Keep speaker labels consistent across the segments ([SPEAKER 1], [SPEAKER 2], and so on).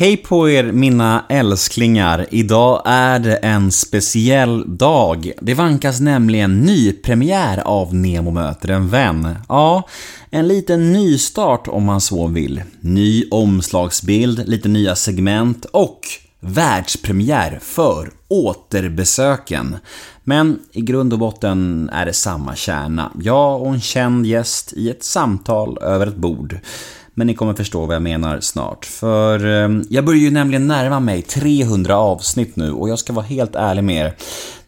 [SPEAKER 1] Hej på er mina älsklingar! Idag är det en speciell dag. Det vankas nämligen nypremiär av Nemo möter en vän. Ja, en liten nystart om man så vill. Ny omslagsbild, lite nya segment och världspremiär för återbesöken. Men i grund och botten är det samma kärna. Jag och en känd gäst i ett samtal över ett bord. Men ni kommer förstå vad jag menar snart. För eh, jag börjar ju nämligen närma mig 300 avsnitt nu och jag ska vara helt ärlig med er.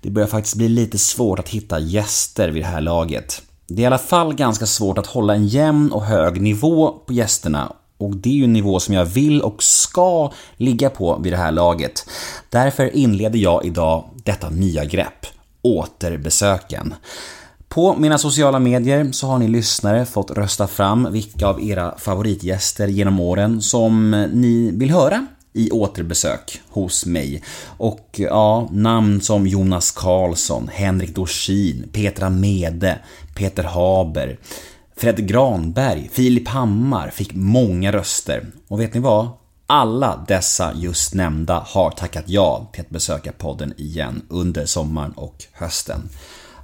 [SPEAKER 1] Det börjar faktiskt bli lite svårt att hitta gäster vid det här laget. Det är i alla fall ganska svårt att hålla en jämn och hög nivå på gästerna och det är ju en nivå som jag vill och ska ligga på vid det här laget. Därför inleder jag idag detta nya grepp, återbesöken. På mina sociala medier så har ni lyssnare fått rösta fram vilka av era favoritgäster genom åren som ni vill höra i återbesök hos mig. Och ja, namn som Jonas Karlsson, Henrik Dorsin, Petra Mede, Peter Haber, Fred Granberg, Filip Hammar fick många röster. Och vet ni vad? Alla dessa just nämnda har tackat ja till att besöka podden igen under sommaren och hösten.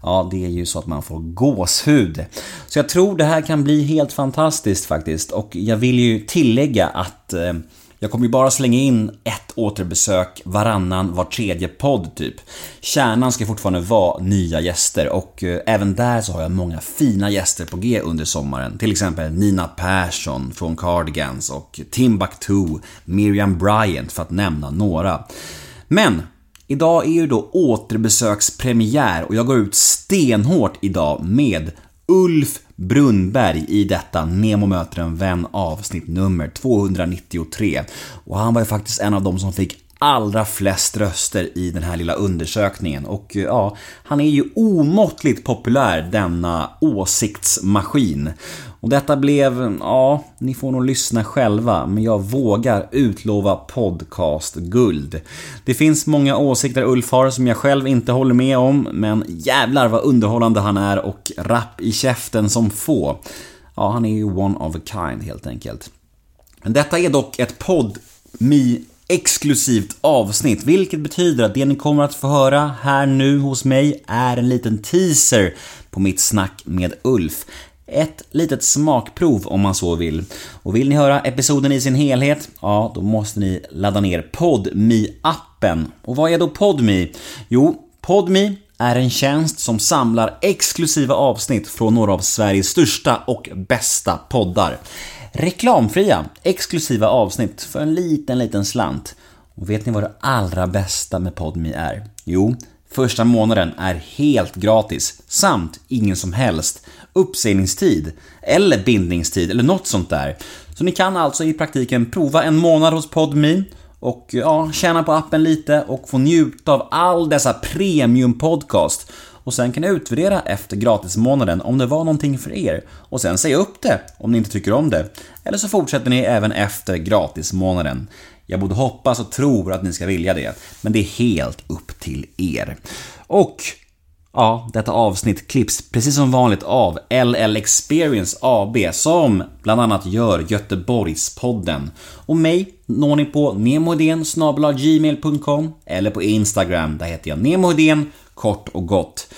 [SPEAKER 1] Ja, det är ju så att man får gåshud. Så jag tror det här kan bli helt fantastiskt faktiskt och jag vill ju tillägga att eh, jag kommer ju bara slänga in ett återbesök varannan, var tredje podd typ. Kärnan ska fortfarande vara nya gäster och eh, även där så har jag många fina gäster på G under sommaren. Till exempel Nina Persson från Cardigans och Timbuktu, Miriam Bryant för att nämna några. Men Idag är ju då återbesökspremiär och jag går ut stenhårt idag med Ulf Brunnberg i detta Nemo möter en vän avsnitt nummer 293. Och han var ju faktiskt en av de som fick allra flest röster i den här lilla undersökningen och eh, ja, han är ju omåttligt populär denna åsiktsmaskin. Och detta blev, ja, ni får nog lyssna själva, men jag vågar utlova podcastguld. Det finns många åsikter Ulf har som jag själv inte håller med om, men jävlar vad underhållande han är och rapp i käften som få. Ja, han är ju one of a kind helt enkelt. Men detta är dock ett podd me exklusivt avsnitt, vilket betyder att det ni kommer att få höra här nu hos mig är en liten teaser på mitt snack med Ulf. Ett litet smakprov om man så vill. Och vill ni höra episoden i sin helhet? Ja, då måste ni ladda ner podme appen Och vad är då Podme? Jo, Podme är en tjänst som samlar exklusiva avsnitt från några av Sveriges största och bästa poddar. Reklamfria, exklusiva avsnitt för en liten, liten slant. Och vet ni vad det allra bästa med Podme är? Jo, första månaden är helt gratis samt ingen som helst uppsägningstid eller bindningstid eller något sånt där. Så ni kan alltså i praktiken prova en månad hos Podme och ja, tjäna på appen lite och få njuta av all dessa premium podcast. Och sen kan ni utvärdera efter gratismånaden om det var någonting för er och sen säga upp det om ni inte tycker om det. Eller så fortsätter ni även efter gratismånaden. Jag både hoppas och tror att ni ska vilja det, men det är helt upp till er. Och Ja, detta avsnitt klipps precis som vanligt av LL Experience AB som bland annat gör Göteborgspodden. Och mig når ni på nemohedén gmail.com eller på Instagram, där heter jag nemohedén kort och gott.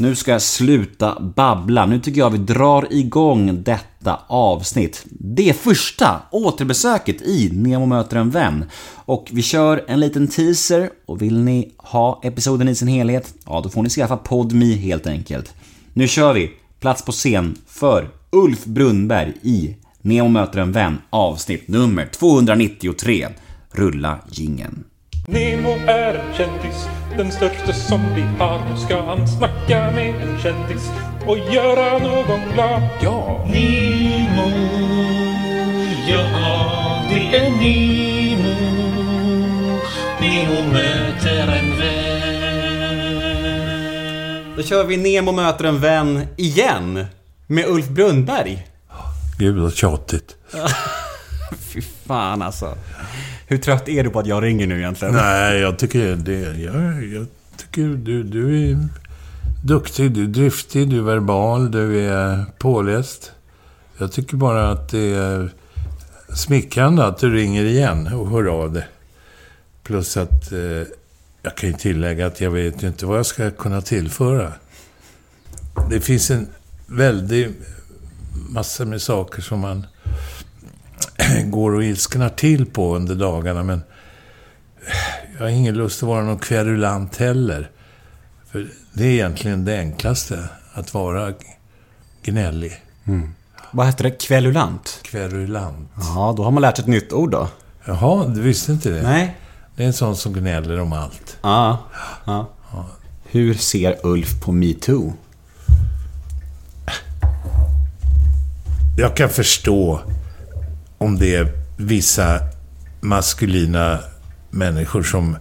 [SPEAKER 1] Nu ska jag sluta babbla. Nu tycker jag vi drar igång detta avsnitt. Det första återbesöket i Nemo möter en vän. Och vi kör en liten teaser och vill ni ha episoden i sin helhet, ja då får ni skaffa PodMe helt enkelt. Nu kör vi! Plats på scen för Ulf Brunnberg i Nemo möter en vän avsnitt nummer 293. Rulla gingen.
[SPEAKER 2] Nemo är en kändis, den största som vi har. Nu ska han snacka med en kändis och göra någon glad. Ja!
[SPEAKER 3] Nemo, ja det är Nemo. Nemo möter en vän.
[SPEAKER 1] Då kör vi Nemo möter en vän igen. Med Ulf Brunnberg.
[SPEAKER 4] Gud vad tjatigt.
[SPEAKER 1] Fy fan alltså. Hur trött är du på att jag ringer nu egentligen?
[SPEAKER 4] Nej, jag tycker det... Jag, jag tycker du, du är duktig, du är driftig, du är verbal, du är påläst. Jag tycker bara att det är smickrande att du ringer igen och hör av dig. Plus att eh, jag kan ju tillägga att jag vet ju inte vad jag ska kunna tillföra. Det finns en väldig massa med saker som man går och ilsknar till på under dagarna, men jag har ingen lust att vara någon kverulant heller. För det är egentligen det enklaste, att vara gnällig.
[SPEAKER 1] Vad heter det? Kverulant?
[SPEAKER 4] Kverulant.
[SPEAKER 1] Ja, då har man lärt sig ett nytt ord då.
[SPEAKER 4] Jaha, du visste inte det?
[SPEAKER 1] Nej.
[SPEAKER 4] Det är en sån som gnäller om allt.
[SPEAKER 1] Ja. ja. Hur ser Ulf på metoo?
[SPEAKER 4] Jag kan förstå om det är vissa maskulina människor som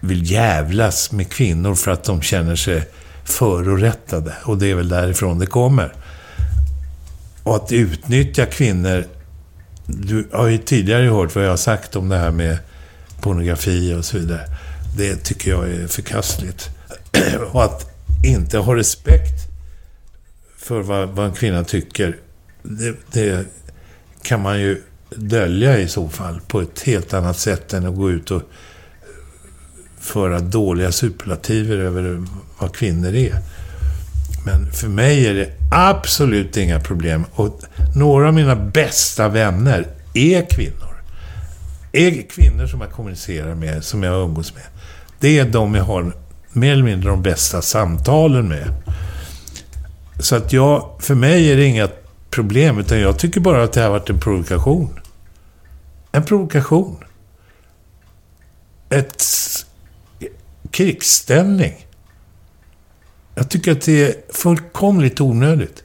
[SPEAKER 4] vill jävlas med kvinnor för att de känner sig förorättade. Och det är väl därifrån det kommer. Och att utnyttja kvinnor... Du har ju tidigare hört vad jag har sagt om det här med pornografi och så vidare. Det tycker jag är förkastligt. och att inte ha respekt för vad, vad en kvinna tycker, det, det kan man ju dölja i så fall på ett helt annat sätt än att gå ut och föra dåliga superlativer över vad kvinnor är. Men för mig är det absolut inga problem. Och några av mina bästa vänner är kvinnor. Är kvinnor som jag kommunicerar med, som jag umgås med. Det är de jag har mer eller mindre de bästa samtalen med. Så att jag, för mig är det inga problem, utan jag tycker bara att det har varit en provokation. En provokation. Ett krigsställning. Jag tycker att det är fullkomligt onödigt.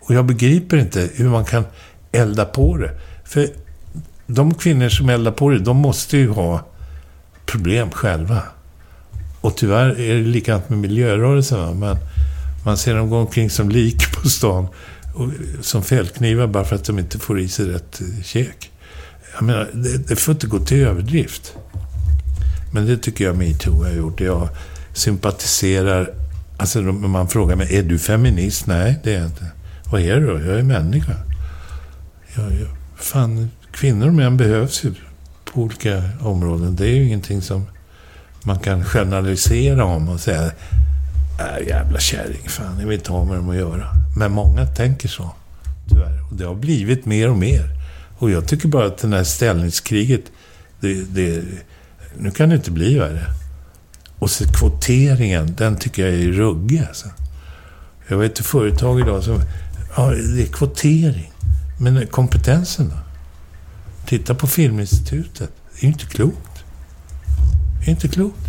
[SPEAKER 4] Och jag begriper inte hur man kan elda på det. För de kvinnor som eldar på det, de måste ju ha problem själva. Och tyvärr är det likadant med miljörörelsen. Men man ser dem gå omkring som lik på stan. Och, som fällknivar bara för att de inte får i sig rätt eh, käk. Jag menar, det, det får inte gå till överdrift. Men det tycker jag metoo har gjort. Jag sympatiserar... Alltså man frågar mig, är du feminist? Nej, det är jag inte. Vad är du då? Jag är människa. Jag, jag, fan, kvinnor och män behövs ju på olika områden. Det är ju ingenting som man kan generalisera om och säga äh, jävla kärring, fan, jag vill inte ha med dem att göra. Men många tänker så, tyvärr. Och det har blivit mer och mer. Och jag tycker bara att det här ställningskriget, det, det, nu kan det inte bli värre. Och så kvoteringen, den tycker jag är ruggig alltså. Jag vet ett företag idag som, ja, det är kvotering. Men kompetensen då? Titta på Filminstitutet. Det är ju inte klokt. Det är inte klokt.